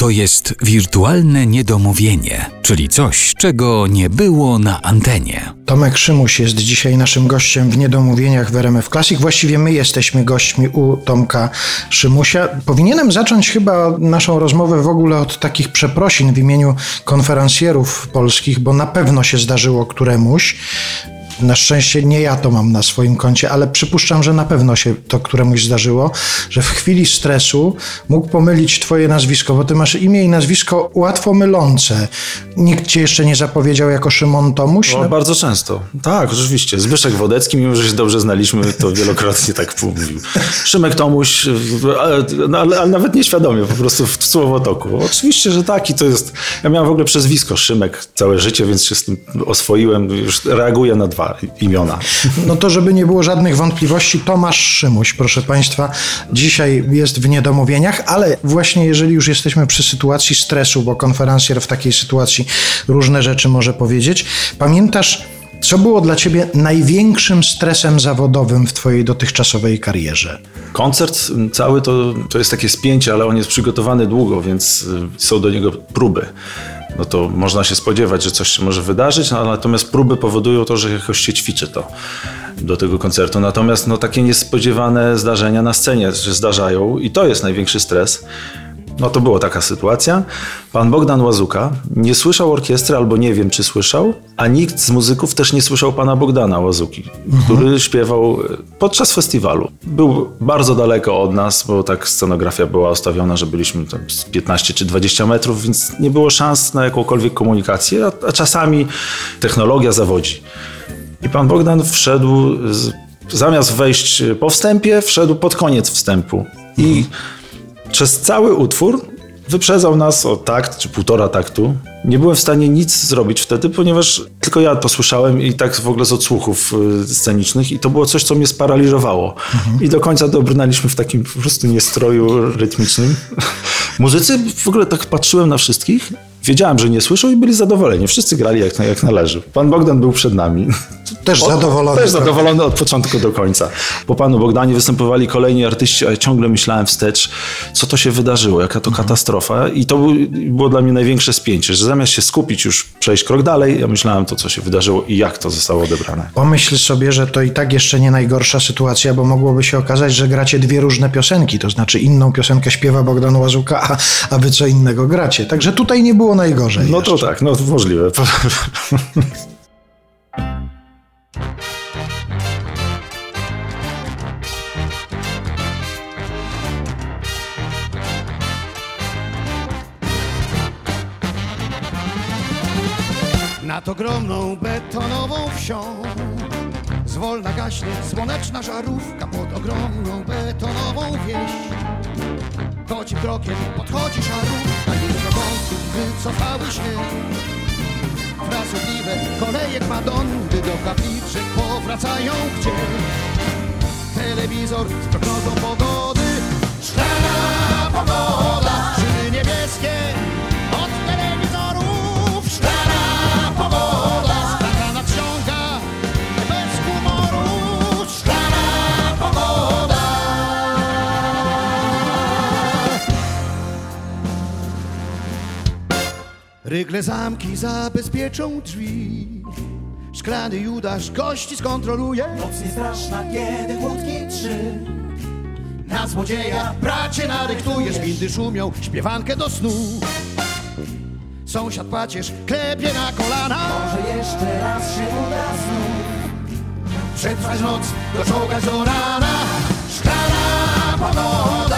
To jest wirtualne niedomówienie, czyli coś, czego nie było na antenie. Tomek Szymuś jest dzisiaj naszym gościem w Niedomówieniach w RMF Classic. Właściwie my jesteśmy gośćmi u Tomka Szymusia. Powinienem zacząć chyba naszą rozmowę w ogóle od takich przeprosin w imieniu konferencjerów polskich, bo na pewno się zdarzyło któremuś. Na szczęście nie ja to mam na swoim koncie, ale przypuszczam, że na pewno się to któremuś zdarzyło, że w chwili stresu mógł pomylić twoje nazwisko, bo ty masz imię i nazwisko łatwo mylące. Nikt cię jeszcze nie zapowiedział jako Szymon Tomuś? No, bardzo często. Tak, oczywiście. Zbyszek Wodecki, mimo że się dobrze znaliśmy, to wielokrotnie tak mówił. Szymek Tomuś, ale, no, ale, ale nawet nieświadomie, po prostu w słowotoku. Oczywiście, że tak i to jest... Ja miałem w ogóle przezwisko Szymek całe życie, więc się z tym oswoiłem. Już reaguję na dwa imiona. No to, żeby nie było żadnych wątpliwości, Tomasz Szymuś, proszę Państwa, dzisiaj jest w niedomówieniach, ale właśnie jeżeli już jesteśmy przy sytuacji stresu, bo konferencjer w takiej sytuacji różne rzeczy może powiedzieć, pamiętasz, co było dla Ciebie największym stresem zawodowym w Twojej dotychczasowej karierze? Koncert cały to, to jest takie spięcie, ale on jest przygotowany długo, więc y, są do niego próby no to można się spodziewać, że coś się może wydarzyć, no, natomiast próby powodują to, że jakoś się ćwiczy to do tego koncertu. Natomiast no, takie niespodziewane zdarzenia na scenie się zdarzają i to jest największy stres. No to była taka sytuacja. Pan Bogdan Łazuka nie słyszał orkiestry, albo nie wiem, czy słyszał, a nikt z muzyków też nie słyszał pana Bogdana Łazuki, mhm. który śpiewał e, podczas festiwalu. Był bardzo daleko od nas, bo tak scenografia była ustawiona, że byliśmy tam z 15 czy 20 metrów, więc nie było szans na jakąkolwiek komunikację, a, a czasami technologia zawodzi. I pan Bogdan wszedł, z, zamiast wejść po wstępie, wszedł pod koniec wstępu. I mhm przez cały utwór wyprzedzał nas o takt czy półtora taktu. Nie byłem w stanie nic zrobić wtedy, ponieważ tylko ja to słyszałem i tak w ogóle z odsłuchów y, scenicznych i to było coś, co mnie sparaliżowało. Mhm. I do końca dobrnęliśmy w takim po prostu niestroju rytmicznym. Muzycy, w ogóle tak patrzyłem na wszystkich Wiedziałem, że nie słyszą i byli zadowoleni. Wszyscy grali jak, jak należy. Pan Bogdan był przed nami. Też zadowolony. Też zadowolony od początku do końca. Po panu Bogdanie występowali kolejni artyści, a ja ciągle myślałem wstecz, co to się wydarzyło, jaka to mhm. katastrofa. I to było dla mnie największe spięcie, że zamiast się skupić, już przejść krok dalej, ja myślałem to, co się wydarzyło i jak to zostało odebrane. Pomyśl sobie, że to i tak jeszcze nie najgorsza sytuacja, bo mogłoby się okazać, że gracie dwie różne piosenki, to znaczy inną piosenkę śpiewa Bogdan Łazuka, a, a wy co innego gracie. Także tutaj nie było najgorzej. No to jeszcze. tak, no możliwe. Nad ogromną betonową wsią. Zwolna gaśnie słoneczna żarówka pod ogromną betonową wieś. Chodzi krokiem, podchodzi i z robontów wycofały się. Frasobliwe kolejek Madonny do kapliczek powracają gdzie Telewizor z prognozą pogody Rygle zamki zabezpieczą drzwi. Szklany Judasz gości skontroluje. Noc niestraszna, kiedy kłódki trzy. Na złodzieja bracie nadyktujesz Windy szumią, śpiewankę do snu. Sąsiad pacierz klepie na kolana. Może jeszcze raz się uda znów. Przetrwać noc, doczołgać do rana. Szklana pogoda